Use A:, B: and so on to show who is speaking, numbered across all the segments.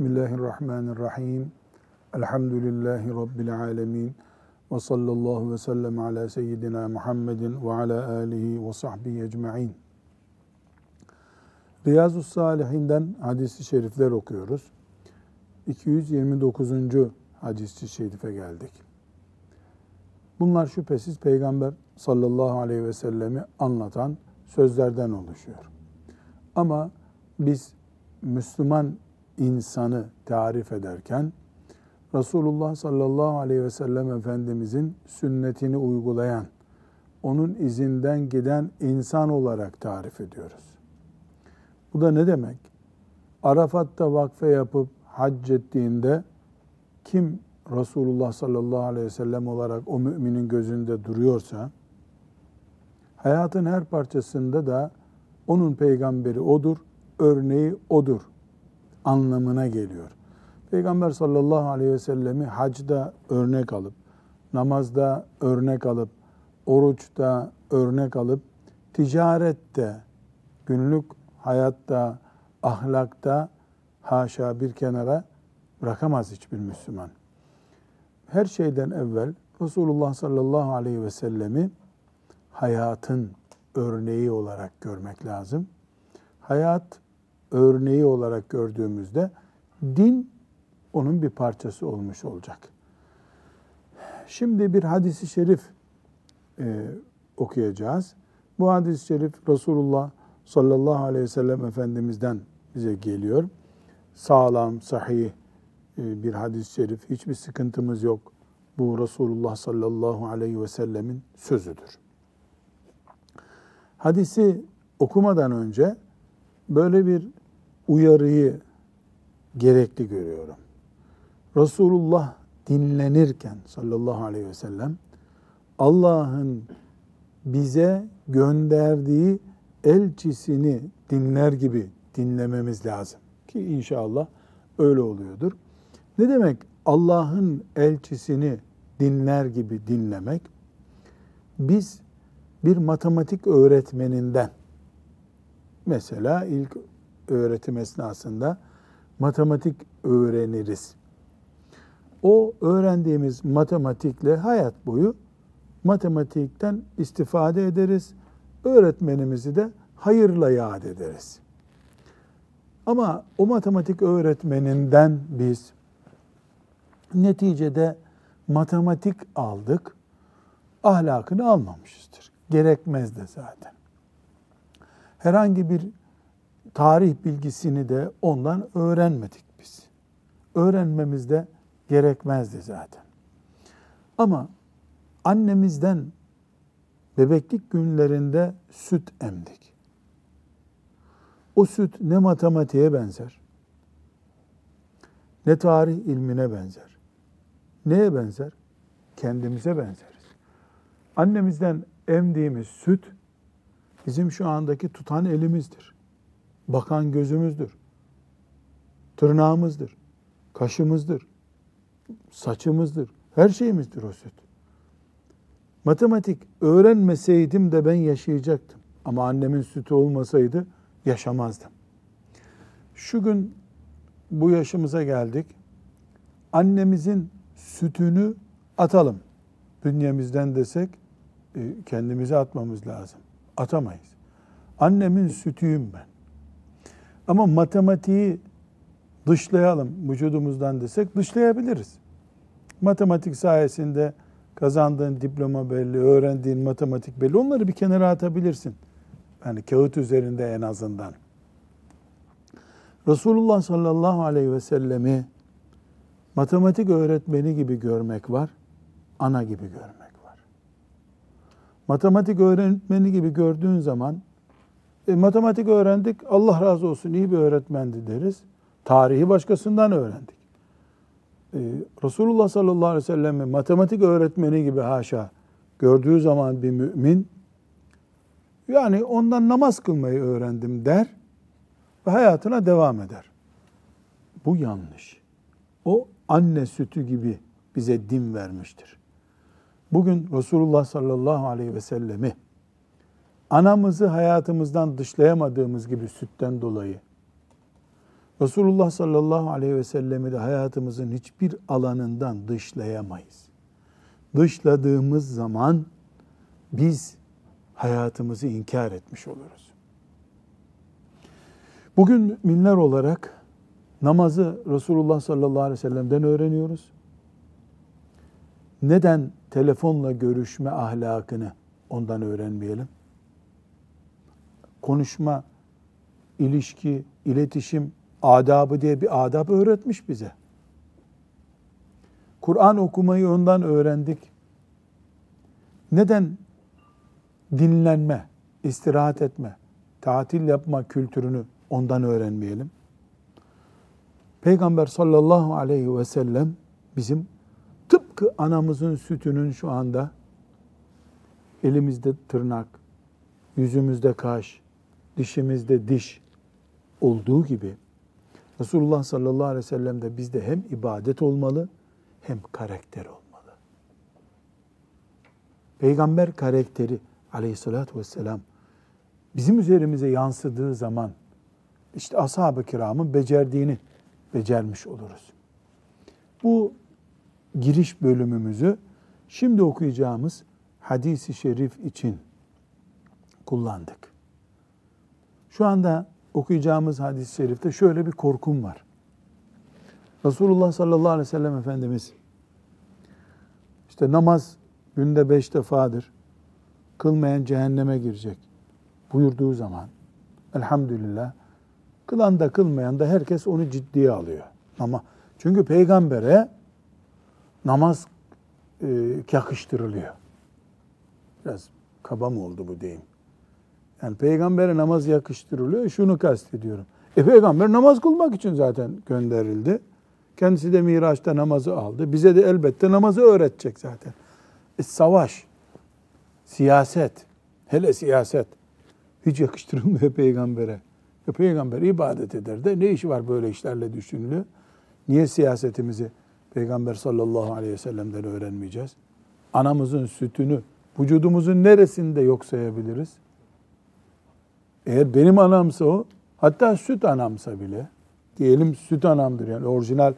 A: Bismillahirrahmanirrahim. Elhamdülillahi Rabbil alemin. Ve sallallahu ve sellem ala seyyidina Muhammedin ve ala alihi ve sahbihi ecma'in. Riyazu Salihinden hadis-i şerifler okuyoruz. 229. hadis-i şerife geldik. Bunlar şüphesiz Peygamber sallallahu aleyhi ve sellemi anlatan sözlerden oluşuyor. Ama biz Müslüman insanı tarif ederken Resulullah sallallahu aleyhi ve sellem Efendimizin sünnetini uygulayan, onun izinden giden insan olarak tarif ediyoruz. Bu da ne demek? Arafat'ta vakfe yapıp hac ettiğinde kim Resulullah sallallahu aleyhi ve sellem olarak o müminin gözünde duruyorsa, hayatın her parçasında da onun peygamberi odur, örneği odur anlamına geliyor. Peygamber sallallahu aleyhi ve sellemi hacda örnek alıp, namazda örnek alıp, oruçta örnek alıp, ticarette, günlük hayatta, ahlakta haşa bir kenara bırakamaz hiçbir Müslüman. Her şeyden evvel Resulullah sallallahu aleyhi ve sellemi hayatın örneği olarak görmek lazım. Hayat örneği olarak gördüğümüzde din onun bir parçası olmuş olacak. Şimdi bir hadisi şerif e, okuyacağız. Bu hadis-i şerif Resulullah sallallahu aleyhi ve sellem Efendimiz'den bize geliyor. Sağlam, sahih e, bir hadis-i şerif. Hiçbir sıkıntımız yok. Bu Resulullah sallallahu aleyhi ve sellemin sözüdür. Hadisi okumadan önce böyle bir uyarıyı gerekli görüyorum. Resulullah dinlenirken sallallahu aleyhi ve sellem Allah'ın bize gönderdiği elçisini dinler gibi dinlememiz lazım. Ki inşallah öyle oluyordur. Ne demek Allah'ın elçisini dinler gibi dinlemek? Biz bir matematik öğretmeninden mesela ilk öğretim esnasında matematik öğreniriz. O öğrendiğimiz matematikle hayat boyu matematikten istifade ederiz. Öğretmenimizi de hayırla yad ederiz. Ama o matematik öğretmeninden biz neticede matematik aldık, ahlakını almamışızdır. Gerekmez de zaten. Herhangi bir tarih bilgisini de ondan öğrenmedik biz. Öğrenmemiz de gerekmezdi zaten. Ama annemizden bebeklik günlerinde süt emdik. O süt ne matematiğe benzer, ne tarih ilmine benzer. Neye benzer? Kendimize benzeriz. Annemizden emdiğimiz süt bizim şu andaki tutan elimizdir bakan gözümüzdür. Tırnağımızdır. Kaşımızdır. Saçımızdır. Her şeyimizdir o süt. Matematik öğrenmeseydim de ben yaşayacaktım. Ama annemin sütü olmasaydı yaşamazdım. Şu gün bu yaşımıza geldik. Annemizin sütünü atalım. Bünyemizden desek e, kendimize atmamız lazım. Atamayız. Annemin sütüyüm ben. Ama matematiği dışlayalım vücudumuzdan desek dışlayabiliriz. Matematik sayesinde kazandığın diploma belli, öğrendiğin matematik belli. Onları bir kenara atabilirsin. Yani kağıt üzerinde en azından. Resulullah sallallahu aleyhi ve sellemi matematik öğretmeni gibi görmek var, ana gibi görmek var. Matematik öğretmeni gibi gördüğün zaman e, matematik öğrendik, Allah razı olsun iyi bir öğretmendi deriz. Tarihi başkasından öğrendik. E, Resulullah sallallahu aleyhi ve sellem'i matematik öğretmeni gibi haşa gördüğü zaman bir mümin, yani ondan namaz kılmayı öğrendim der ve hayatına devam eder. Bu yanlış. O anne sütü gibi bize din vermiştir. Bugün Resulullah sallallahu aleyhi ve sellemi anamızı hayatımızdan dışlayamadığımız gibi sütten dolayı Resulullah sallallahu aleyhi ve sellemi de hayatımızın hiçbir alanından dışlayamayız. Dışladığımız zaman biz hayatımızı inkar etmiş oluruz. Bugün müminler olarak namazı Resulullah sallallahu aleyhi ve sellem'den öğreniyoruz. Neden telefonla görüşme ahlakını ondan öğrenmeyelim? Konuşma, ilişki, iletişim adabı diye bir adab öğretmiş bize. Kur'an okumayı ondan öğrendik. Neden dinlenme, istirahat etme, tatil yapma kültürünü ondan öğrenmeyelim? Peygamber sallallahu aleyhi ve sellem bizim tıpkı anamızın sütünün şu anda elimizde tırnak, yüzümüzde kaş, dişimizde diş olduğu gibi Resulullah sallallahu aleyhi ve sellem de bizde hem ibadet olmalı hem karakter olmalı. Peygamber karakteri aleyhissalatü vesselam bizim üzerimize yansıdığı zaman işte ashab-ı kiramın becerdiğini becermiş oluruz. Bu giriş bölümümüzü şimdi okuyacağımız hadisi şerif için kullandık. Şu anda okuyacağımız hadis-i şerifte şöyle bir korkum var. Resulullah sallallahu aleyhi ve sellem Efendimiz işte namaz günde beş defadır. Kılmayan cehenneme girecek buyurduğu zaman elhamdülillah kılan da kılmayan da herkes onu ciddiye alıyor. Ama çünkü peygambere namaz e, yakıştırılıyor. Biraz kaba mı oldu bu deyim? Yani peygambere namaz yakıştırılıyor. Şunu kastediyorum. E peygamber namaz kılmak için zaten gönderildi. Kendisi de Miraç'ta namazı aldı. Bize de elbette namazı öğretecek zaten. E, savaş, siyaset, hele siyaset hiç yakıştırılmıyor peygambere. E, peygamber ibadet eder de ne işi var böyle işlerle düşünülüyor. Niye siyasetimizi peygamber sallallahu aleyhi ve sellem'den öğrenmeyeceğiz? Anamızın sütünü vücudumuzun neresinde yok sayabiliriz? Eğer benim anamsa o, hatta süt anamsa bile, diyelim süt anamdır yani orijinal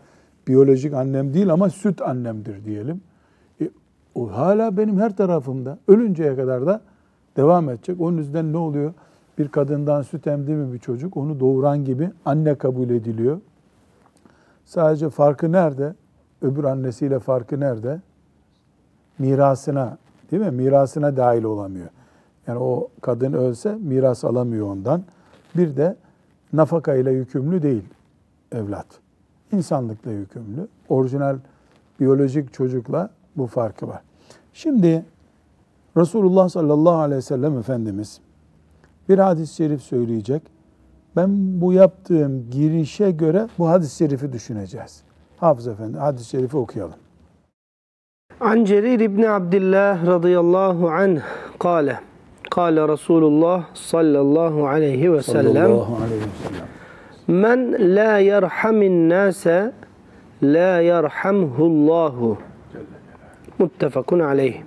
A: biyolojik annem değil ama süt annemdir diyelim. E, o hala benim her tarafımda. Ölünceye kadar da devam edecek. Onun yüzden ne oluyor? Bir kadından süt emdi mi bir çocuk onu doğuran gibi anne kabul ediliyor. Sadece farkı nerede? Öbür annesiyle farkı nerede? Mirasına, değil mi? Mirasına dahil olamıyor. Yani o kadın ölse miras alamıyor ondan. Bir de nafaka ile yükümlü değil evlat. İnsanlıkla yükümlü. Orijinal biyolojik çocukla bu farkı var. Şimdi Resulullah sallallahu aleyhi ve sellem Efendimiz bir hadis-i şerif söyleyecek. Ben bu yaptığım girişe göre bu hadis-i şerifi düşüneceğiz. Hafız Efendi hadis-i şerifi okuyalım.
B: An Cerir İbni Abdillah radıyallahu anh kâle Kâle Resulullah Sallallahu aleyhi ve sellem. Men la yerhamin nase la yerhamhullahu Muttefakun aleyh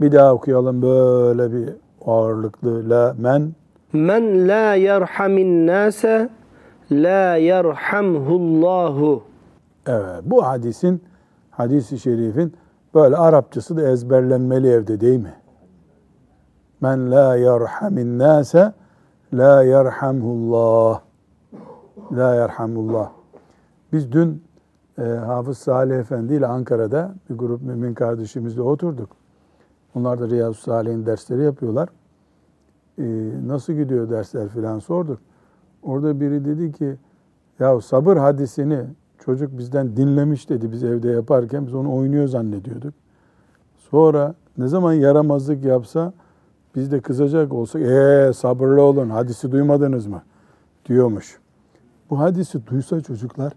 A: Bir daha okuyalım böyle bir ağırlıklı. La men
B: Men la yerhamin nase la yerhamhullahu
A: Evet, bu hadisin, hadisi şerifin böyle Arapçası da ezberlenmeli evde değil mi? Men la yerhamin nase la yerhamhullah. La yerhamullah. Biz dün e, Hafız Salih Efendi ile Ankara'da bir grup mümin kardeşimizle oturduk. Onlar da Riyazu Salih'in dersleri yapıyorlar. E, nasıl gidiyor dersler filan sorduk. Orada biri dedi ki ya sabır hadisini çocuk bizden dinlemiş dedi biz evde yaparken biz onu oynuyor zannediyorduk. Sonra ne zaman yaramazlık yapsa biz de kızacak olsak ee sabırlı olun hadisi duymadınız mı diyormuş. Bu hadisi duysa çocuklar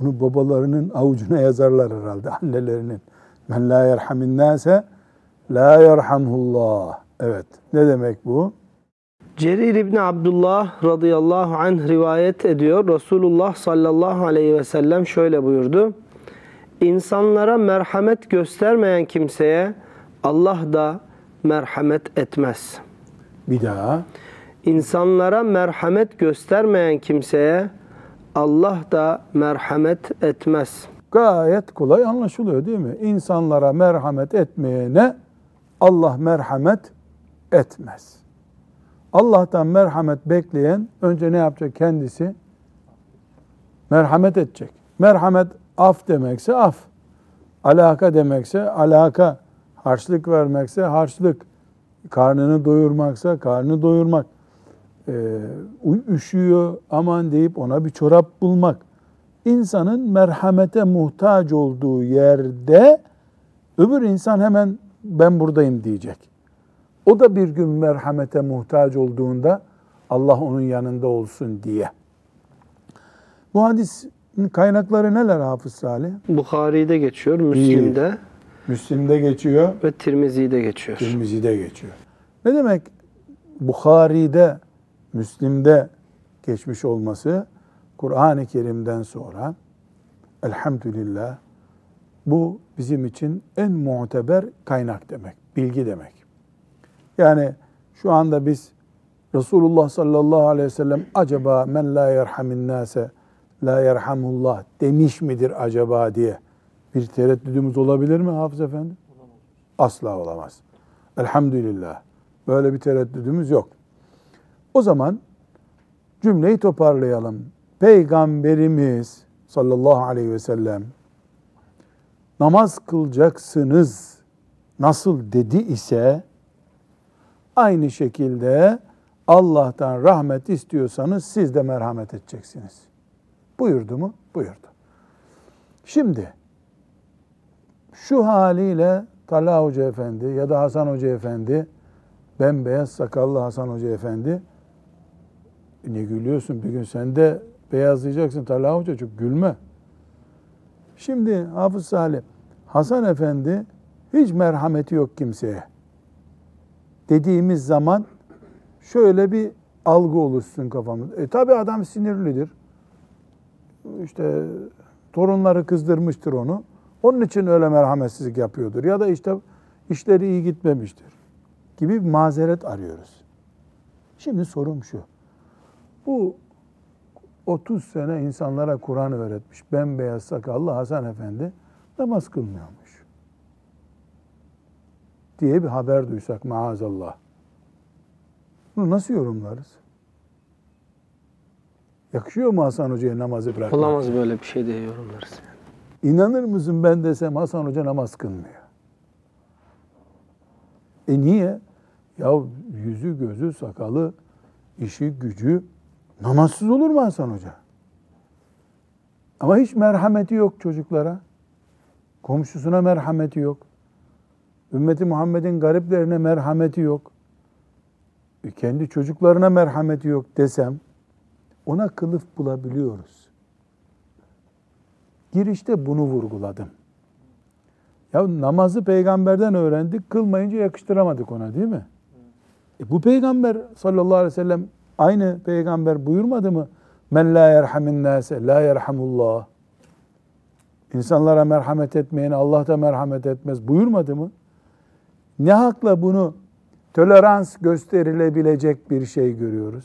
A: bunu babalarının avucuna yazarlar herhalde annelerinin. Men la yerhamin nase la yerhamhullah. Evet ne demek bu?
B: Cerir İbni Abdullah radıyallahu anh rivayet ediyor. Resulullah sallallahu aleyhi ve sellem şöyle buyurdu. İnsanlara merhamet göstermeyen kimseye Allah da merhamet etmez.
A: Bir daha.
B: İnsanlara merhamet göstermeyen kimseye Allah da merhamet etmez.
A: Gayet kolay anlaşılıyor değil mi? İnsanlara merhamet etmeyene Allah merhamet etmez. Allah'tan merhamet bekleyen önce ne yapacak kendisi? Merhamet edecek. Merhamet af demekse af. Alaka demekse alaka. Harçlık vermekse harçlık. Karnını doyurmaksa karnını doyurmak. Ee, üşüyor aman deyip ona bir çorap bulmak. İnsanın merhamete muhtaç olduğu yerde öbür insan hemen ben buradayım diyecek. O da bir gün merhamete muhtaç olduğunda Allah onun yanında olsun diye. Bu hadisin kaynakları neler Hafız Salih?
B: Bukhari'de geçiyor, Müslim'de
A: Müslim'de geçiyor,
B: ve Tirmizi'de geçiyor.
A: Tirmizi'de geçiyor. Ne demek Bukhari'de, Müslim'de geçmiş olması Kur'an-ı Kerim'den sonra elhamdülillah bu bizim için en muteber kaynak demek, bilgi demek. Yani şu anda biz Resulullah sallallahu aleyhi ve sellem acaba men la yerhamin nase la yerhamullah demiş midir acaba diye bir tereddüdümüz olabilir mi Hafız Efendi? Asla olamaz. Elhamdülillah. Böyle bir tereddüdümüz yok. O zaman cümleyi toparlayalım. Peygamberimiz sallallahu aleyhi ve sellem namaz kılacaksınız nasıl dedi ise aynı şekilde Allah'tan rahmet istiyorsanız siz de merhamet edeceksiniz. Buyurdu mu? Buyurdu. Şimdi şu haliyle Talha Hoca Efendi ya da Hasan Hoca Efendi bembeyaz sakallı Hasan Hoca Efendi ne gülüyorsun bir gün sen de beyazlayacaksın Talha Hoca çok gülme. Şimdi Hafız Salih Hasan Efendi hiç merhameti yok kimseye. Dediğimiz zaman şöyle bir algı oluşsun kafamızda. E tabi adam sinirlidir. İşte torunları kızdırmıştır onu. Onun için öyle merhametsizlik yapıyordur. Ya da işte işleri iyi gitmemiştir. Gibi bir mazeret arıyoruz. Şimdi sorum şu. Bu 30 sene insanlara Kur'an öğretmiş bembeyaz sakallı Hasan Efendi namaz kılmıyormuş. Diye bir haber duysak maazallah. Bunu nasıl yorumlarız? Yakışıyor mu Hasan Hoca'ya namazı bırakmak?
B: Olamaz böyle bir şey diye yorumlarız.
A: İnanır mısın ben desem Hasan Hoca namaz kılmıyor. E niye? Ya yüzü gözü sakalı işi gücü namazsız olur mu Hasan Hoca? Ama hiç merhameti yok çocuklara. Komşusuna merhameti yok. Ümmeti Muhammed'in gariplerine merhameti yok. E kendi çocuklarına merhameti yok desem ona kılıf bulabiliyoruz. Girişte bunu vurguladım. Ya namazı peygamberden öğrendik, kılmayınca yakıştıramadık ona değil mi? E bu peygamber sallallahu aleyhi ve sellem aynı peygamber buyurmadı mı? Men la yerhamin nase la yerhamullah. İnsanlara merhamet etmeyene Allah da merhamet etmez buyurmadı mı? Ne hakla bunu tolerans gösterilebilecek bir şey görüyoruz?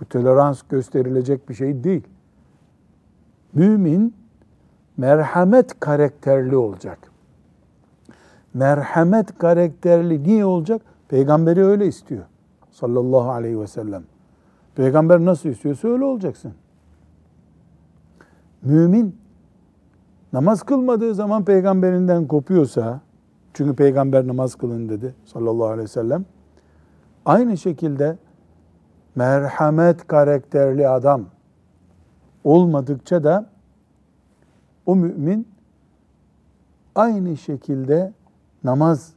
A: Bu tolerans gösterilecek bir şey değil. Mümin merhamet karakterli olacak. Merhamet karakterli niye olacak? Peygamberi öyle istiyor. Sallallahu aleyhi ve sellem. Peygamber nasıl istiyorsa öyle olacaksın. Mümin namaz kılmadığı zaman peygamberinden kopuyorsa, çünkü peygamber namaz kılın dedi sallallahu aleyhi ve sellem. Aynı şekilde merhamet karakterli adam olmadıkça da o mümin aynı şekilde namaz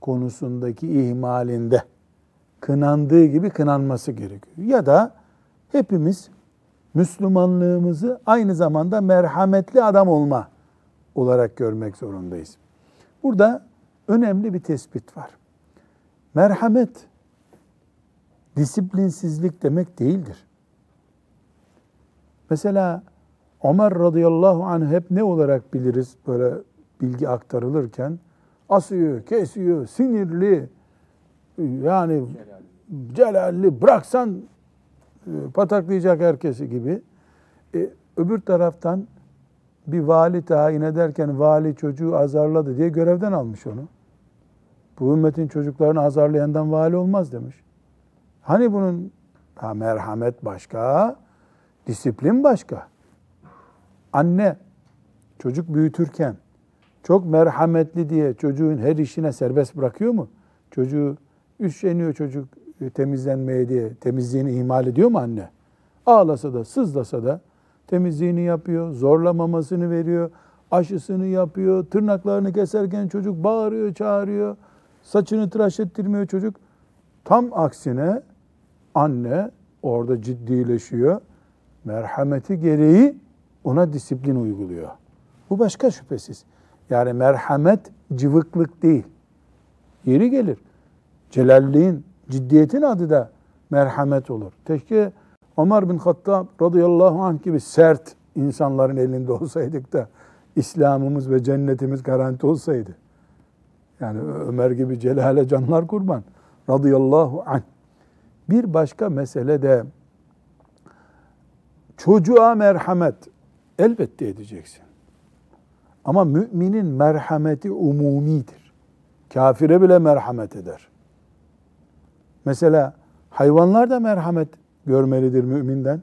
A: konusundaki ihmalinde kınandığı gibi kınanması gerekiyor. Ya da hepimiz Müslümanlığımızı aynı zamanda merhametli adam olma olarak görmek zorundayız. Burada önemli bir tespit var. Merhamet disiplinsizlik demek değildir. Mesela Ömer radıyallahu anh hep ne olarak biliriz böyle bilgi aktarılırken? Asıyor, kesiyor, sinirli, yani celalli, bıraksan e, pataklayacak herkesi gibi. E, öbür taraftan bir vali tayin ederken vali çocuğu azarladı diye görevden almış onu. Bu ümmetin çocuklarını azarlayandan vali olmaz demiş. Hani bunun ha, merhamet başka, disiplin başka. Anne çocuk büyütürken çok merhametli diye çocuğun her işine serbest bırakıyor mu? Çocuğu üşeniyor çocuk temizlenmeye diye temizliğini ihmal ediyor mu anne? Ağlasa da sızlasa da temizliğini yapıyor, zorlamamasını veriyor, aşısını yapıyor, tırnaklarını keserken çocuk bağırıyor, çağırıyor, saçını tıraş ettirmiyor çocuk. Tam aksine anne orada ciddileşiyor. Merhameti gereği ona disiplin uyguluyor. Bu başka şüphesiz. Yani merhamet cıvıklık değil. Yeri gelir. Celalliğin, ciddiyetin adı da merhamet olur. Keşke Ömer bin Hattab radıyallahu anh gibi sert insanların elinde olsaydık da İslam'ımız ve cennetimiz garanti olsaydı. Yani Ömer gibi celale canlar kurban radıyallahu anh. Bir başka mesele de çocuğa merhamet elbette edeceksin. Ama müminin merhameti umumidir. Kafire bile merhamet eder. Mesela hayvanlar da merhamet görmelidir müminden.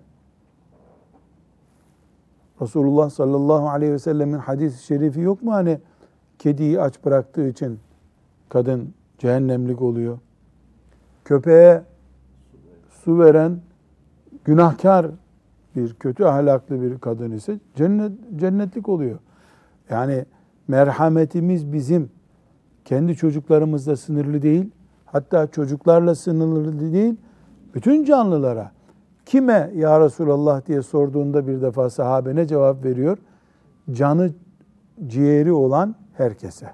A: Resulullah sallallahu aleyhi ve sellemin hadis-i şerifi yok mu hani kediyi aç bıraktığı için kadın cehennemlik oluyor. Köpeğe su veren günahkar bir kötü ahlaklı bir kadın ise cennet, cennetlik oluyor. Yani merhametimiz bizim kendi çocuklarımızla sınırlı değil. Hatta çocuklarla sınırlı değil. Bütün canlılara kime ya Resulallah diye sorduğunda bir defa sahabe ne cevap veriyor? Canı ciğeri olan herkese.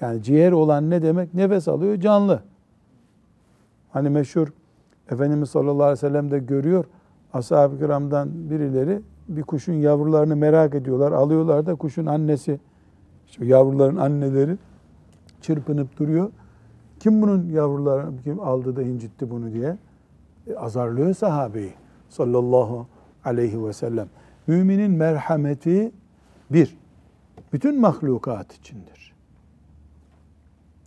A: Yani ciğer olan ne demek? Nefes alıyor canlı. Hani meşhur Efendimiz sallallahu aleyhi ve sellem de görüyor. Ashab-ı kiramdan birileri bir kuşun yavrularını merak ediyorlar. Alıyorlar da kuşun annesi, işte yavruların anneleri çırpınıp duruyor. Kim bunun yavrularını kim aldı da incitti bunu diye e, azarlıyor sahabeyi sallallahu aleyhi ve sellem. Müminin merhameti bir, bütün mahlukat içindir.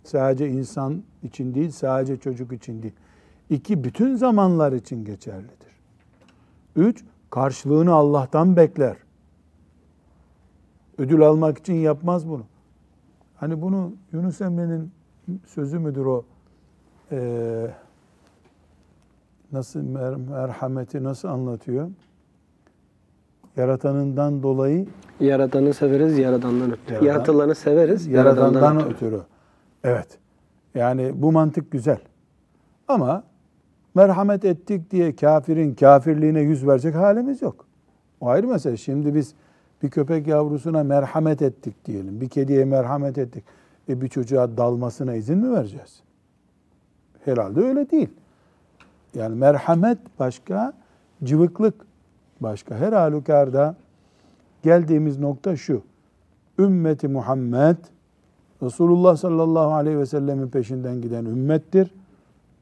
A: Sadece insan için değil, sadece çocuk için değil. İki, bütün zamanlar için geçerlidir. Üç, karşılığını Allah'tan bekler. Ödül almak için yapmaz bunu. Hani bunu Yunus Emre'nin sözü müdür o? Ee, nasıl mer merhameti nasıl anlatıyor? Yaratanından dolayı
B: Yaratanı severiz, yaradandan ötürü.
A: Yaradan-
B: Yaratılanı severiz,
A: Yaradandan
B: yaradandan
A: ötürü.
B: ötürü.
A: Evet. Yani bu mantık güzel. Ama merhamet ettik diye kafirin kafirliğine yüz verecek halimiz yok. O ayrı mesele. Şimdi biz bir köpek yavrusuna merhamet ettik diyelim. Bir kediye merhamet ettik. E bir çocuğa dalmasına izin mi vereceğiz? Herhalde öyle değil. Yani merhamet başka, cıvıklık başka. Her halükarda geldiğimiz nokta şu. Ümmeti Muhammed Resulullah sallallahu aleyhi ve sellemin peşinden giden ümmettir.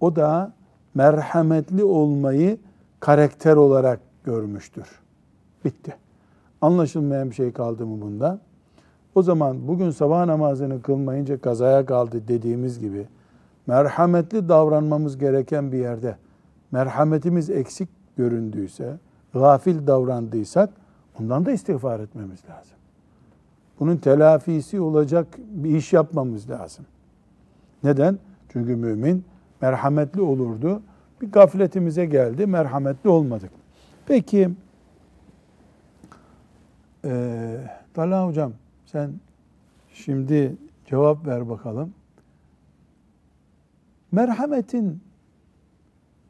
A: O da merhametli olmayı karakter olarak görmüştür. Bitti. Anlaşılmayan bir şey kaldı mı bunda? O zaman bugün sabah namazını kılmayınca kazaya kaldı dediğimiz gibi merhametli davranmamız gereken bir yerde merhametimiz eksik göründüyse, gafil davrandıysak ondan da istiğfar etmemiz lazım. Bunun telafisi olacak bir iş yapmamız lazım. Neden? Çünkü mümin merhametli olurdu. Bir gafletimize geldi, merhametli olmadık. Peki, ee, Talha Hocam sen şimdi cevap ver bakalım. Merhametin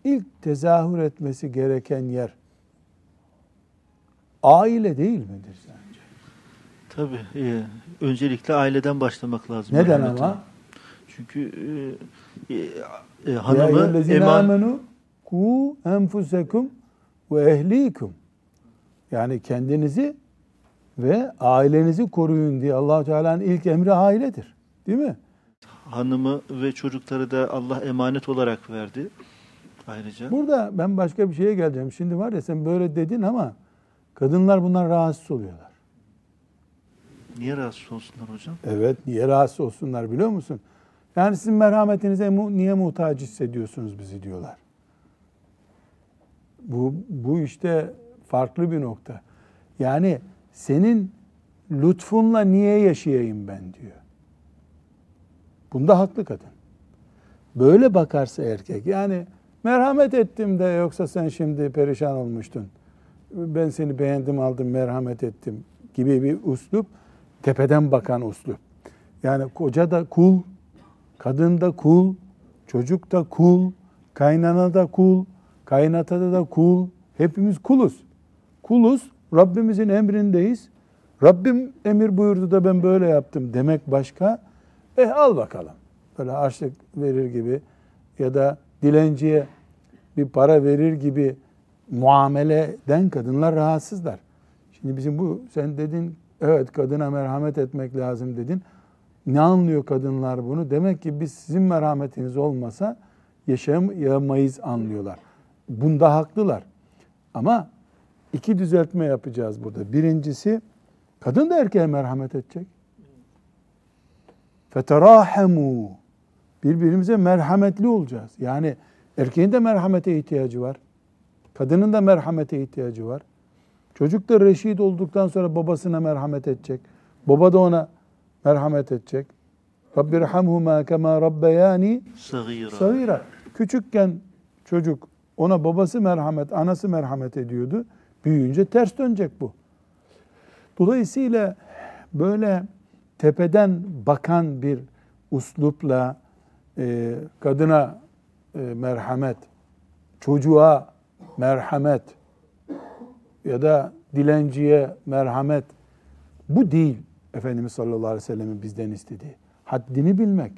A: ilk tezahür etmesi gereken yer aile değil midir sence?
C: Tabii. e, öncelikle aileden başlamak lazım.
A: Neden
C: merhametin.
A: ama?
C: Çünkü e, e, e, hanımı eman,
A: ku enfusekum ve ehlikum. Yani kendinizi ve ailenizi koruyun diye allah Teala'nın ilk emri ailedir. Değil mi?
C: hanımı ve çocukları da Allah emanet olarak verdi. Ayrıca.
A: Burada ben başka bir şeye geleceğim. Şimdi var ya sen böyle dedin ama Kadınlar bundan rahatsız oluyorlar.
C: Niye rahatsız olsunlar hocam?
A: Evet, niye rahatsız olsunlar biliyor musun? Yani sizin merhametinize niye muhtaç hissediyorsunuz bizi diyorlar. Bu, bu işte farklı bir nokta. Yani senin lütfunla niye yaşayayım ben diyor. Bunda haklı kadın. Böyle bakarsa erkek yani merhamet ettim de yoksa sen şimdi perişan olmuştun. Ben seni beğendim aldım merhamet ettim gibi bir uslup tepeden bakan uslup. Yani koca da kul, kadın da kul, çocuk da kul, kaynana da kul, kaynatada da kul. Hepimiz kuluz. Kuluz, Rabbimizin emrindeyiz. Rabbim emir buyurdu da ben böyle yaptım demek başka. Eh al bakalım. Böyle harçlık verir gibi ya da dilenciye bir para verir gibi muameleden kadınlar rahatsızlar. Şimdi bizim bu sen dedin evet kadına merhamet etmek lazım dedin. Ne anlıyor kadınlar bunu? Demek ki biz sizin merhametiniz olmasa yaşayamayız anlıyorlar. Bunda haklılar. Ama iki düzeltme yapacağız burada. Birincisi kadın da erkeğe merhamet edecek. Feterahemu. Birbirimize merhametli olacağız. Yani erkeğin de merhamete ihtiyacı var. Kadının da merhamete ihtiyacı var. Çocuk da reşit olduktan sonra babasına merhamet edecek. Baba da ona merhamet edecek. Rabbirhamhuma kema rabbeyani
C: Sagira.
A: Küçükken çocuk ona babası merhamet, anası merhamet ediyordu. Büyüyünce ters dönecek bu. Dolayısıyla böyle tepeden bakan bir uslupla e, kadına e, merhamet, çocuğa merhamet ya da dilenciye merhamet bu değil Efendimiz sallallahu aleyhi ve sellem'in bizden istediği. Haddini bilmek.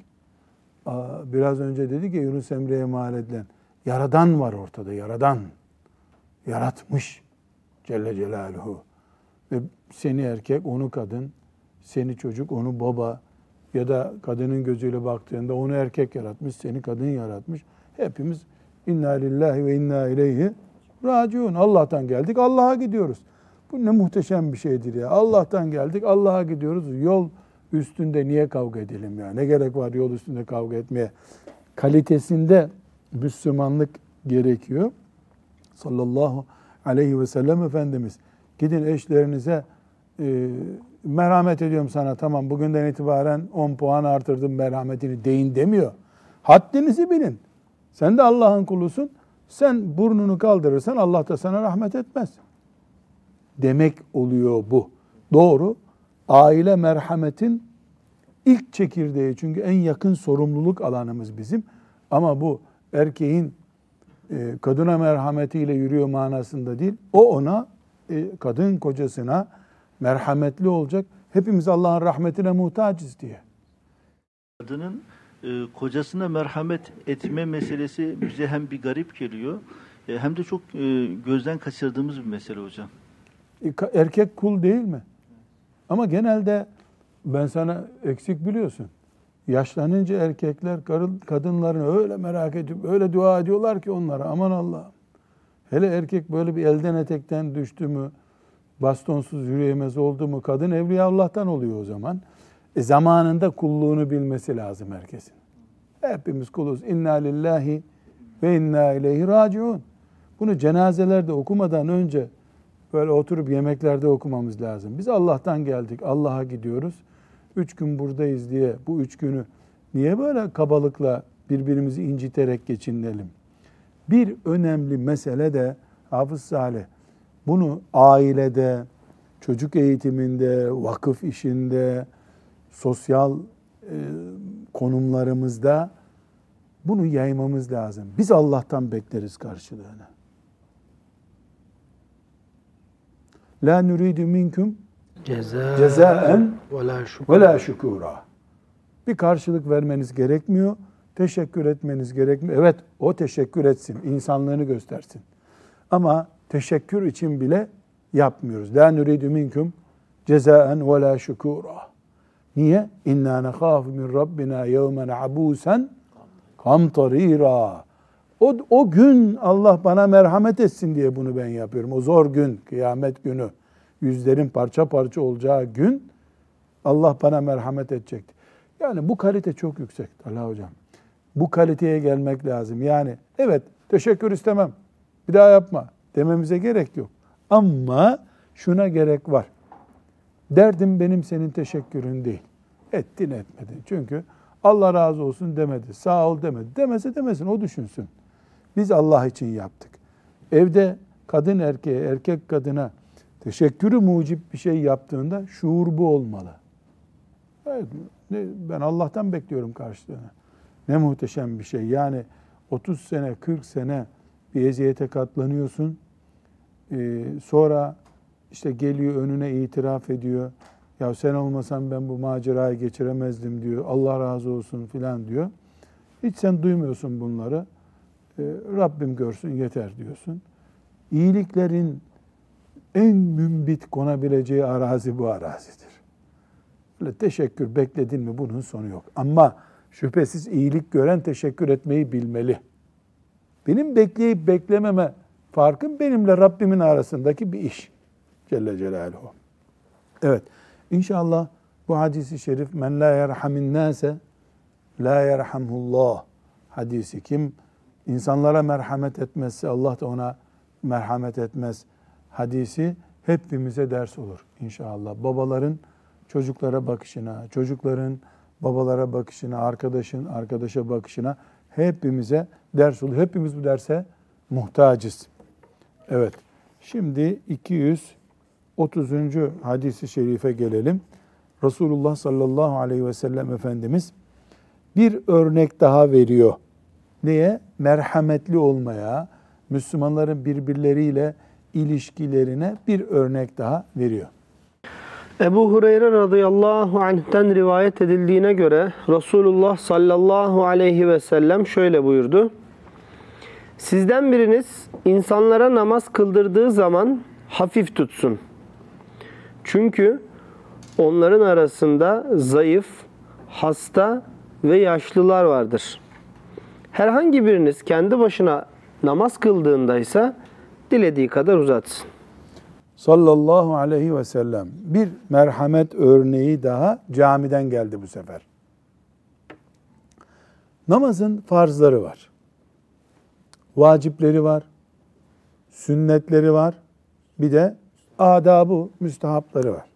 A: Biraz önce dedi ki Yunus Emre'ye mal edilen yaradan var ortada yaradan. Yaratmış Celle Celaluhu. Ve seni erkek, onu kadın, seni çocuk, onu baba ya da kadının gözüyle baktığında onu erkek yaratmış, seni kadın yaratmış. Hepimiz inna lillahi ve inna ileyhi raciun. Allah'tan geldik, Allah'a gidiyoruz. Bu ne muhteşem bir şeydir ya. Allah'tan geldik, Allah'a gidiyoruz. Yol üstünde niye kavga edelim ya? Ne gerek var yol üstünde kavga etmeye? Kalitesinde Müslümanlık gerekiyor. Sallallahu aleyhi ve sellem Efendimiz. Gidin eşlerinize e, merhamet ediyorum sana tamam bugünden itibaren 10 puan artırdım merhametini deyin demiyor. Haddinizi bilin. Sen de Allah'ın kulusun. Sen burnunu kaldırırsan Allah da sana rahmet etmez. Demek oluyor bu. Doğru. Aile merhametin ilk çekirdeği çünkü en yakın sorumluluk alanımız bizim. Ama bu erkeğin e, kadına merhametiyle yürüyor manasında değil. O ona, e, kadın kocasına merhametli olacak. Hepimiz Allah'ın rahmetine muhtacız diye.
C: Kadının e, kocasına merhamet etme meselesi bize hem bir garip geliyor e, hem de çok e, gözden kaçırdığımız bir mesele hocam.
A: E, Erkek kul değil mi? Ama genelde ben sana eksik biliyorsun. Yaşlanınca erkekler kadınlarını öyle merak edip öyle dua ediyorlar ki onlara aman Allah'ım. Hele erkek böyle bir elden etekten düştü mü, bastonsuz yürüyemez oldu mu kadın evliya Allah'tan oluyor o zaman. E zamanında kulluğunu bilmesi lazım herkesin. Hepimiz kuluz. İnna lillahi ve inna ileyhi raciun. Bunu cenazelerde okumadan önce böyle oturup yemeklerde okumamız lazım. Biz Allah'tan geldik, Allah'a gidiyoruz. Üç gün buradayız diye bu üç günü niye böyle kabalıkla birbirimizi inciterek geçinelim? Bir önemli mesele de Hafız Salih, bunu ailede, çocuk eğitiminde, vakıf işinde, sosyal e, konumlarımızda bunu yaymamız lazım. Biz Allah'tan bekleriz karşılığını. La nuridu minkum
B: Ceza
A: Cezaen
B: ve la şükür.
A: ve la şükura. Bir karşılık vermeniz gerekmiyor. Teşekkür etmeniz gerekmiyor. Evet o teşekkür etsin. insanlığını göstersin. Ama teşekkür için bile yapmıyoruz. La nuridu minkum cezaen ve la şükura. Niye? İnna nekhafu min rabbina yevmen abusen kamtarira. O, o gün Allah bana merhamet etsin diye bunu ben yapıyorum. O zor gün, kıyamet günü, yüzlerin parça parça olacağı gün Allah bana merhamet edecekti. Yani bu kalite çok yüksek Allah hocam. Bu kaliteye gelmek lazım. Yani evet teşekkür istemem. Bir daha yapma dememize gerek yok. Ama şuna gerek var. Derdim benim senin teşekkürün değil. Ettin etmedin. Çünkü Allah razı olsun demedi. Sağ ol demedi. Demese demesin o düşünsün. Biz Allah için yaptık. Evde kadın erkeğe, erkek kadına teşekkürü mucip bir şey yaptığında şuur bu olmalı. Evet, ben Allah'tan bekliyorum karşılığını. Ne muhteşem bir şey. Yani 30 sene, 40 sene bir eziyete katlanıyorsun. Ee, sonra işte geliyor önüne itiraf ediyor. Ya sen olmasan ben bu macerayı geçiremezdim diyor. Allah razı olsun filan diyor. Hiç sen duymuyorsun bunları. Ee, Rabbim görsün yeter diyorsun. İyiliklerin en mümbit konabileceği arazi bu arazidir. Öyle teşekkür bekledin mi bunun sonu yok. Ama şüphesiz iyilik gören teşekkür etmeyi bilmeli. Benim bekleyip beklememe farkım benimle Rabbimin arasındaki bir iş. Celle Celaluhu. Evet. İnşallah bu hadisi şerif men la yerhamin nase la yerhamhullah hadisi kim insanlara merhamet etmezse Allah da ona merhamet etmez hadisi hepimize ders olur inşallah. Babaların çocuklara bakışına, çocukların babalara bakışına, arkadaşın arkadaşa bakışına hepimize ders olur. Hepimiz bu derse muhtacız. Evet. Şimdi 230. hadisi şerife gelelim. Resulullah sallallahu aleyhi ve sellem Efendimiz bir örnek daha veriyor. Neye? Merhametli olmaya, Müslümanların birbirleriyle ilişkilerine bir örnek daha veriyor.
B: Ebu Hureyre radıyallahu anh'ten rivayet edildiğine göre Resulullah sallallahu aleyhi ve sellem şöyle buyurdu. Sizden biriniz insanlara namaz kıldırdığı zaman hafif tutsun. Çünkü onların arasında zayıf, hasta ve yaşlılar vardır. Herhangi biriniz kendi başına namaz kıldığında ise dilediği kadar uzatsın.
A: Sallallahu aleyhi ve sellem bir merhamet örneği daha camiden geldi bu sefer. Namazın farzları var. Vacipleri var. Sünnetleri var. Bir de adabı, müstehapları var.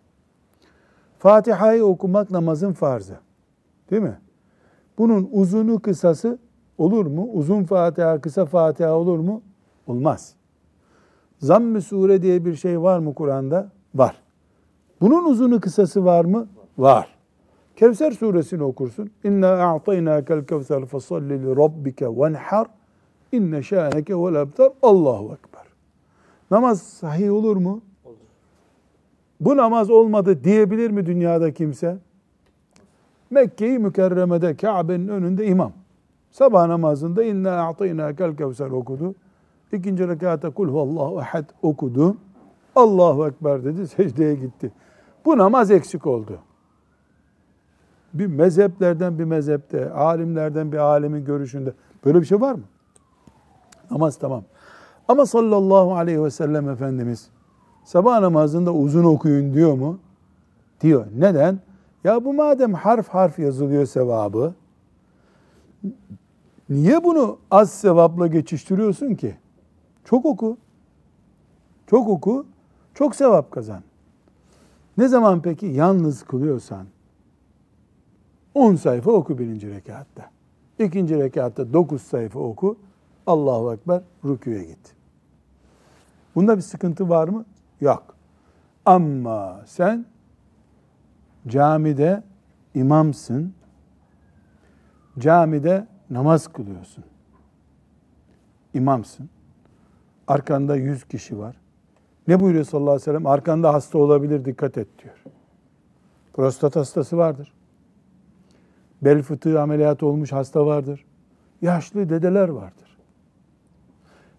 A: Fatiha'yı okumak namazın farzı. Değil mi? Bunun uzunu kısası olur mu? Uzun Fatiha, kısa Fatiha olur mu? Olmaz. Zamm-ı sure diye bir şey var mı Kur'an'da? Var. Bunun uzunu kısası var mı? Var. Kevser suresini okursun. İnna a'taynakel kevser fesalli li rabbike venhar. İnne şâneke vel ebtar. Allahu ekber. Namaz sahih olur mu? Olur. Bu namaz olmadı diyebilir mi dünyada kimse? Mekke-i Mükerreme'de Kabe'nin önünde imam. Sabah namazında inna a'taynakel kevser okudu. İkinci rekatta kul huvallahu ehad okudu. Allahu Ekber dedi, secdeye gitti. Bu namaz eksik oldu. Bir mezheplerden bir mezhepte, alimlerden bir alimin görüşünde böyle bir şey var mı? Namaz tamam. Ama sallallahu aleyhi ve sellem Efendimiz sabah namazında uzun okuyun diyor mu? Diyor. Neden? Ya bu madem harf harf yazılıyor sevabı, niye bunu az sevapla geçiştiriyorsun ki? Çok oku. Çok oku. Çok sevap kazan. Ne zaman peki yalnız kılıyorsan 10 sayfa oku birinci rekatta. İkinci rekatta 9 sayfa oku. Allahu Ekber rüküye git. Bunda bir sıkıntı var mı? Yok. Ama sen camide imamsın. Camide namaz kılıyorsun. İmamsın. Arkanda yüz kişi var. Ne buyuruyor sallallahu aleyhi ve sellem? Arkanda hasta olabilir dikkat et diyor. Prostat hastası vardır. Bel fıtığı ameliyatı olmuş hasta vardır. Yaşlı dedeler vardır.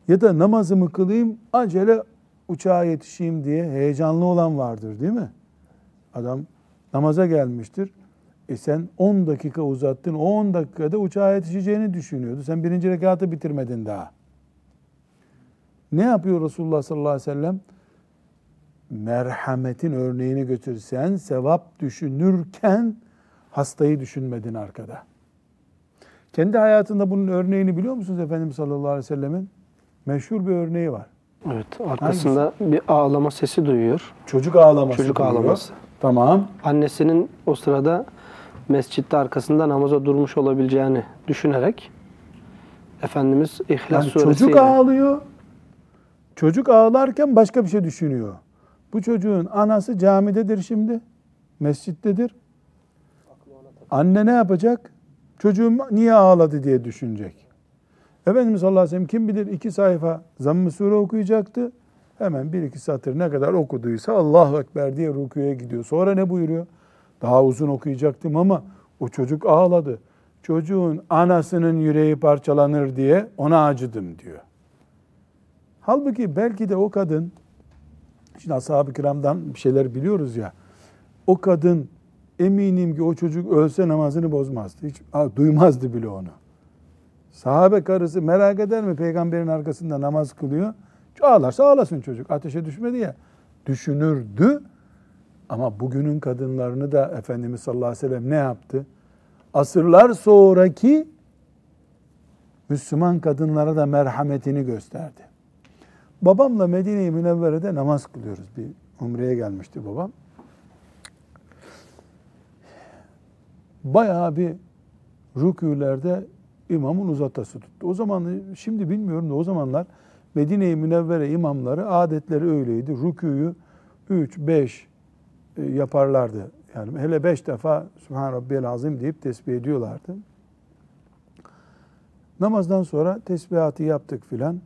A: Ya da namazımı kılayım acele uçağa yetişeyim diye heyecanlı olan vardır değil mi? Adam namaza gelmiştir. E sen 10 dakika uzattın. O 10 dakikada uçağa yetişeceğini düşünüyordu. Sen birinci rekatı bitirmedin daha. Ne yapıyor Resulullah sallallahu aleyhi ve sellem? Merhametin örneğini götürsen sevap düşünürken hastayı düşünmedin arkada. Kendi hayatında bunun örneğini biliyor musunuz Efendimiz sallallahu aleyhi ve sellemin? Meşhur bir örneği var.
B: Evet. Arkasında bir ağlama sesi duyuyor.
A: Çocuk ağlaması.
B: Çocuk
A: duyuyor.
B: ağlaması.
A: Tamam.
B: Annesinin o sırada mescitte arkasında namaza durmuş olabileceğini düşünerek Efendimiz İhlas
A: Yani
B: suresiyle
A: çocuk ağlıyor. Çocuk ağlarken başka bir şey düşünüyor. Bu çocuğun anası camidedir şimdi. Mescittedir. Anne ne yapacak? Çocuğum niye ağladı diye düşünecek. Efendimiz sallallahu aleyhi ve sellem kim bilir iki sayfa zamm-ı sure okuyacaktı. Hemen bir iki satır ne kadar okuduysa Allahu Ekber diye rüküye gidiyor. Sonra ne buyuruyor? Daha uzun okuyacaktım ama o çocuk ağladı. Çocuğun anasının yüreği parçalanır diye ona acıdım diyor. Halbuki belki de o kadın, şimdi ashab-ı kiramdan bir şeyler biliyoruz ya, o kadın eminim ki o çocuk ölse namazını bozmazdı. Hiç duymazdı bile onu. Sahabe karısı merak eder mi peygamberin arkasında namaz kılıyor? Ağlarsa ağlasın çocuk. Ateşe düşmedi ya. Düşünürdü. Ama bugünün kadınlarını da Efendimiz sallallahu aleyhi ve sellem ne yaptı? Asırlar sonraki Müslüman kadınlara da merhametini gösterdi. Babamla Medine-i Münevvere'de namaz kılıyoruz. Bir umreye gelmişti babam. Bayağı bir rükûlerde imamın uzatası tuttu. O zaman şimdi bilmiyorum da o zamanlar Medine-i Münevvere imamları adetleri öyleydi. Rükûyu 3 5 yaparlardı. Yani hele 5 defa Sübhan Rabbiyel Azim deyip tesbih ediyorlardı. Namazdan sonra tesbihatı yaptık filan.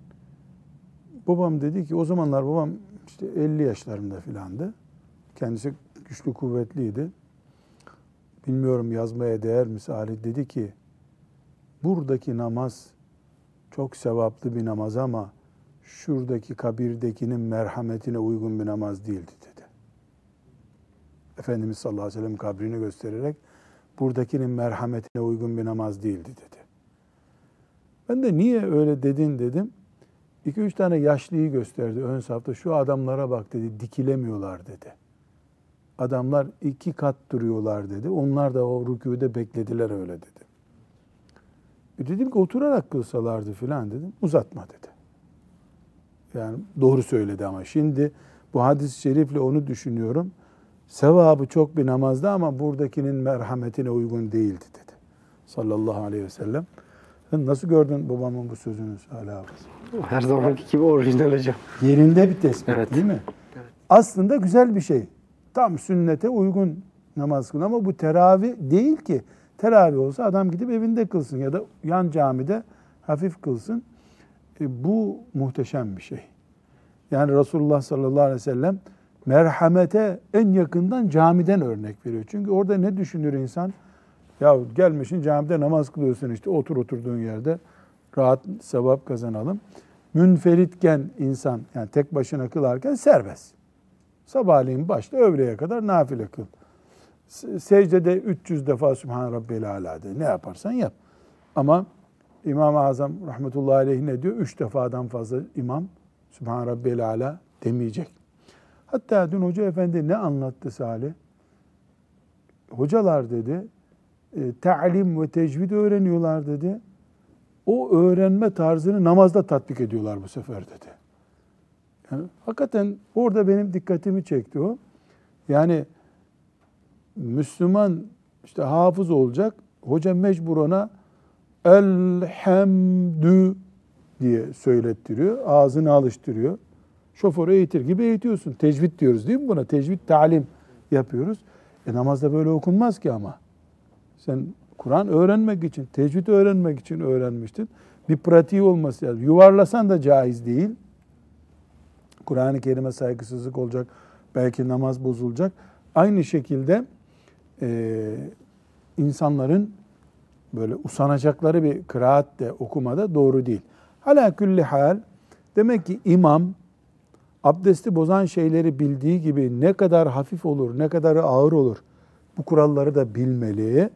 A: Babam dedi ki o zamanlar babam işte 50 yaşlarında filandı. Kendisi güçlü kuvvetliydi. Bilmiyorum yazmaya değer misali dedi ki buradaki namaz çok sevaplı bir namaz ama şuradaki kabirdekinin merhametine uygun bir namaz değildi dedi. Efendimiz sallallahu aleyhi ve sellem kabrini göstererek buradakinin merhametine uygun bir namaz değildi dedi. Ben de niye öyle dedin dedim. İki üç tane yaşlıyı gösterdi ön safta. Şu adamlara bak dedi, dikilemiyorlar dedi. Adamlar iki kat duruyorlar dedi. Onlar da o rükûde beklediler öyle dedi. E dedim ki oturarak kılsalardı filan dedim. Uzatma dedi. Yani doğru söyledi ama şimdi bu hadis-i şerifle onu düşünüyorum. Sevabı çok bir namazda ama buradakinin merhametine uygun değildi dedi. Sallallahu aleyhi ve sellem. Sen nasıl gördün babamın bu sözünü Salih abi?
B: her zamanki gibi orijinal hocam.
A: Yerinde bir tespit
B: Evet.
A: değil mi? Aslında güzel bir şey. Tam sünnete uygun namaz kılın ama bu teravih değil ki. Teravih olsa adam gidip evinde kılsın ya da yan camide hafif kılsın. E, bu muhteşem bir şey. Yani Resulullah sallallahu aleyhi ve sellem merhamete en yakından camiden örnek veriyor. Çünkü orada ne düşünür insan? Ya gelmişsin camide namaz kılıyorsun işte otur oturduğun yerde rahat sevap kazanalım. Münferitken insan yani tek başına kılarken serbest. Sabahleyin başla öğleye kadar nafile kıl. Secdede 300 defa Sübhan Rabbiyel Ala de. Ne yaparsan yap. Ama İmam-ı Azam rahmetullahi aleyh ne diyor? Üç defadan fazla imam Sübhan Rabbiyel Ala demeyecek. Hatta dün Hoca Efendi ne anlattı Salih? Hocalar dedi, e, ta'lim ve tecvid öğreniyorlar dedi. O öğrenme tarzını namazda tatbik ediyorlar bu sefer dedi. Yani hakikaten orada benim dikkatimi çekti o. Yani Müslüman işte hafız olacak. Hoca mecbur ona elhamdü diye söylettiriyor. Ağzını alıştırıyor. Şoförü eğitir gibi eğitiyorsun. Tecvid diyoruz değil mi buna? Tecvid talim yapıyoruz. E namazda böyle okunmaz ki ama. Sen Kur'an öğrenmek için, tecvid öğrenmek için öğrenmiştin. Bir pratiği olması lazım. Yuvarlasan da caiz değil. Kur'an-ı Kerim'e saygısızlık olacak. Belki namaz bozulacak. Aynı şekilde e, insanların böyle usanacakları bir kıraat de okumada doğru değil. Hala külli hal demek ki imam abdesti bozan şeyleri bildiği gibi ne kadar hafif olur, ne kadar ağır olur Bu kuralları da bilmeli.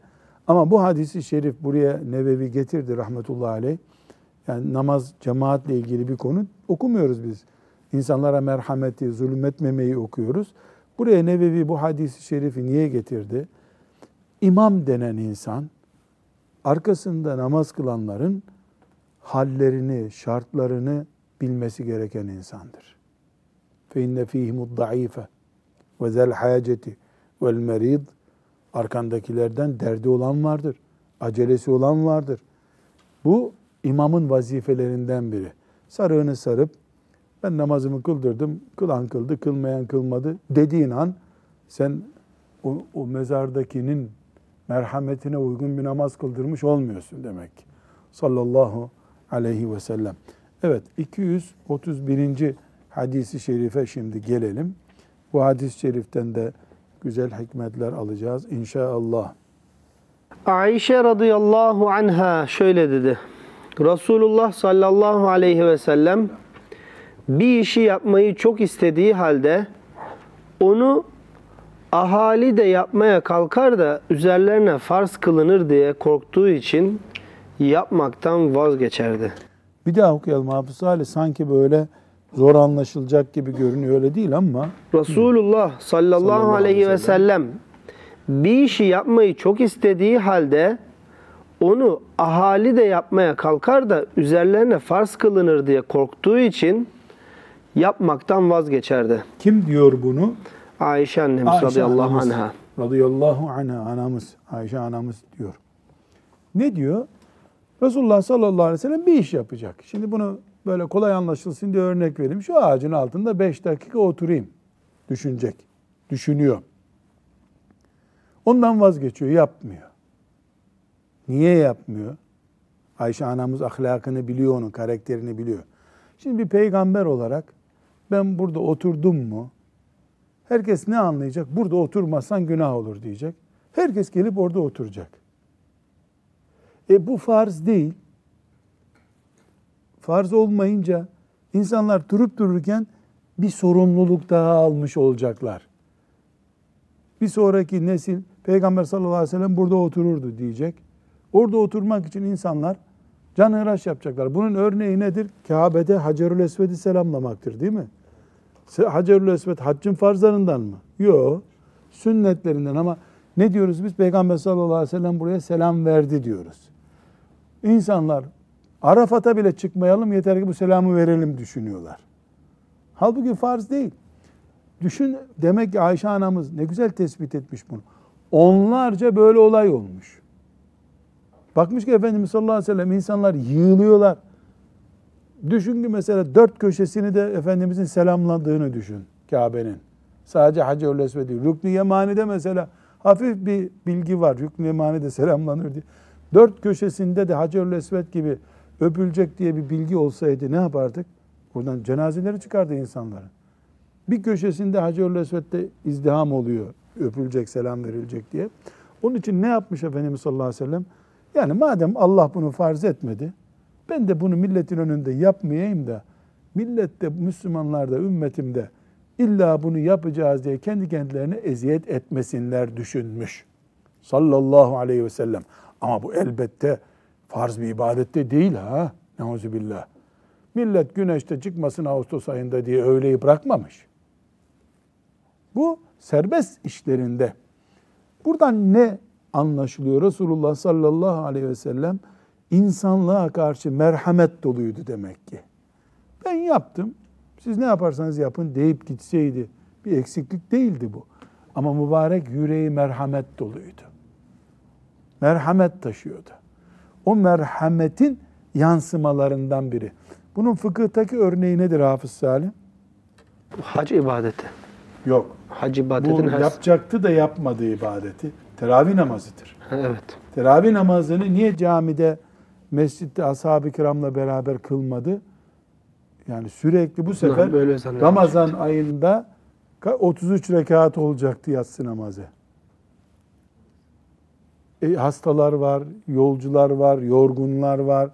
A: Ama bu hadisi şerif buraya Nevevi getirdi rahmetullahi aleyh. Yani namaz cemaatle ilgili bir konu okumuyoruz biz. İnsanlara merhameti, zulmetmemeyi okuyoruz. Buraya Nevevi bu hadisi şerifi niye getirdi? İmam denen insan arkasında namaz kılanların hallerini, şartlarını bilmesi gereken insandır. Daife ve zel haceti vel merid arkandakilerden derdi olan vardır. Acelesi olan vardır. Bu imamın vazifelerinden biri. Sarığını sarıp ben namazımı kıldırdım, kılan kıldı, kılmayan kılmadı dediğin an sen o, o mezardakinin merhametine uygun bir namaz kıldırmış olmuyorsun demek ki. Sallallahu aleyhi ve sellem. Evet 231. hadisi şerife şimdi gelelim. Bu hadis-i şeriften de güzel hikmetler alacağız inşallah.
B: Ayşe radıyallahu anha şöyle dedi. Resulullah sallallahu aleyhi ve sellem bir işi yapmayı çok istediği halde onu ahali de yapmaya kalkar da üzerlerine farz kılınır diye korktuğu için yapmaktan vazgeçerdi.
A: Bir daha okuyalım Hafız Salih. Sanki böyle zor anlaşılacak gibi görünüyor öyle değil ama
B: Resulullah sallallahu
A: Sallallahu
B: aleyhi
A: ve
B: sellem bir işi yapmayı çok istediği halde onu ahali de yapmaya kalkar da üzerlerine farz kılınır diye korktuğu için yapmaktan vazgeçerdi.
A: kim diyor bunu?
B: Ayşe annemiz
A: Ayşe
B: radıyallahu
A: anamız,
B: anha.
A: Radıyallahu anha anamız. Ayşe anamız diyor. Ne diyor? Resulullah sallallahu aleyhi ve sellem bir iş yapacak. Şimdi bunu böyle kolay anlaşılsın diye örnek vereyim. Şu ağacın altında beş dakika oturayım. Düşünecek. Düşünüyor. Ondan vazgeçiyor, yapmıyor. Niye yapmıyor? Ayşe anamız ahlakını biliyor onun, karakterini biliyor. Şimdi bir peygamber olarak ben burada oturdum mu? Herkes ne anlayacak? Burada oturmazsan günah olur diyecek. Herkes gelip orada oturacak. E bu farz değil. Farz olmayınca insanlar durup dururken bir sorumluluk daha almış olacaklar. Bir sonraki nesil Peygamber sallallahu aleyhi ve sellem burada otururdu diyecek. Orada oturmak için insanlar canhıraş yapacaklar. Bunun örneği nedir? Kabe'de Hacerül Esved'i selamlamaktır değil mi? Hacerül Esved haccın farzlarından mı? Yok. Sünnetlerinden ama ne diyoruz biz? Peygamber sallallahu aleyhi ve sellem buraya selam verdi diyoruz. İnsanlar Arafat'a bile çıkmayalım yeter ki bu selamı verelim düşünüyorlar. Halbuki farz değil. Düşün demek ki Ayşe anamız ne güzel tespit etmiş bunu. Onlarca böyle olay olmuş. Bakmış ki Efendimiz sallallahu aleyhi ve sellem insanlar yığılıyorlar. Düşün ki mesela dört köşesini de Efendimizin selamladığını düşün Kabe'nin. Sadece Hacerül Esved değil. Rükn-i Yemani'de mesela hafif bir bilgi var. Rükn-i Yemani'de selamlanır diye. Dört köşesinde de Hacerül Esved gibi öpülecek diye bir bilgi olsaydı ne yapardık? Buradan cenazeleri çıkardı insanların. Bir köşesinde Hacerül Esved'de izdiham oluyor. Öpülecek, selam verilecek diye. Onun için ne yapmış Efendimiz sallallahu aleyhi ve sellem? Yani madem Allah bunu farz etmedi, ben de bunu milletin önünde yapmayayım da millette, Müslümanlarda, ümmetimde illa bunu yapacağız diye kendi kendilerine eziyet etmesinler düşünmüş. Sallallahu aleyhi ve sellem. Ama bu elbette farz bir ibadette değil ha. Neuzubillah. Millet güneşte çıkmasın Ağustos ayında diye öğleyi bırakmamış. Bu serbest işlerinde. Buradan ne anlaşılıyor? Resulullah sallallahu aleyhi ve sellem insanlığa karşı merhamet doluydu demek ki. Ben yaptım, siz ne yaparsanız yapın deyip gitseydi bir eksiklik değildi bu. Ama mübarek yüreği merhamet doluydu. Merhamet taşıyordu. O merhametin yansımalarından biri. Bunun fıkıhtaki örneği nedir Hafız Salim?
B: Hac ibadeti.
A: Yok.
B: Hac
A: Bu
B: ibadetin her...
A: yapacaktı da yapmadığı ibadeti. Teravih namazıdır.
B: Evet.
A: Teravih namazını niye camide, mescitte ashab-ı kiramla beraber kılmadı? Yani sürekli bu sefer
B: böyle.
A: Ramazan ayında ka- 33 rekat olacaktı yatsı namazı. E, hastalar var, yolcular var, yorgunlar var.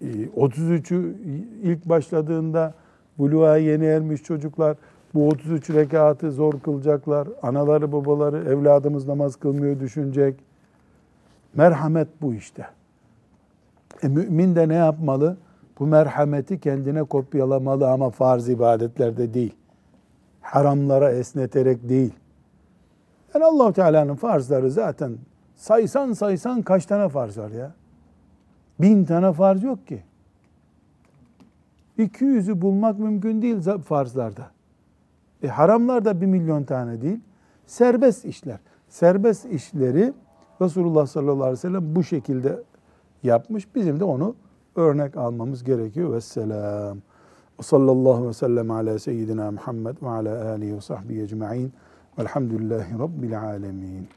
A: E, 33'ü ilk başladığında buluğa yeni ermiş çocuklar Bu 33 rekatı zor kılacaklar. Anaları babaları evladımız namaz kılmıyor düşünecek. Merhamet bu işte. E, mümin de ne yapmalı? Bu merhameti kendine kopyalamalı ama farz ibadetlerde değil. Haramlara esneterek değil. Yani allah Teala'nın farzları zaten saysan saysan kaç tane farz var ya? Bin tane farz yok ki. 200'ü bulmak mümkün değil farzlarda. E, haramlar da bir milyon tane değil. Serbest işler. Serbest işleri Resulullah sallallahu aleyhi ve sellem bu şekilde yapmış. Bizim de onu örnek almamız gerekiyor. Vesselam. Ve sallallahu ve sellem ala seyyidina Muhammed ve ala alihi ve sahbihi ecma'in. Velhamdülillahi Rabbil alemin.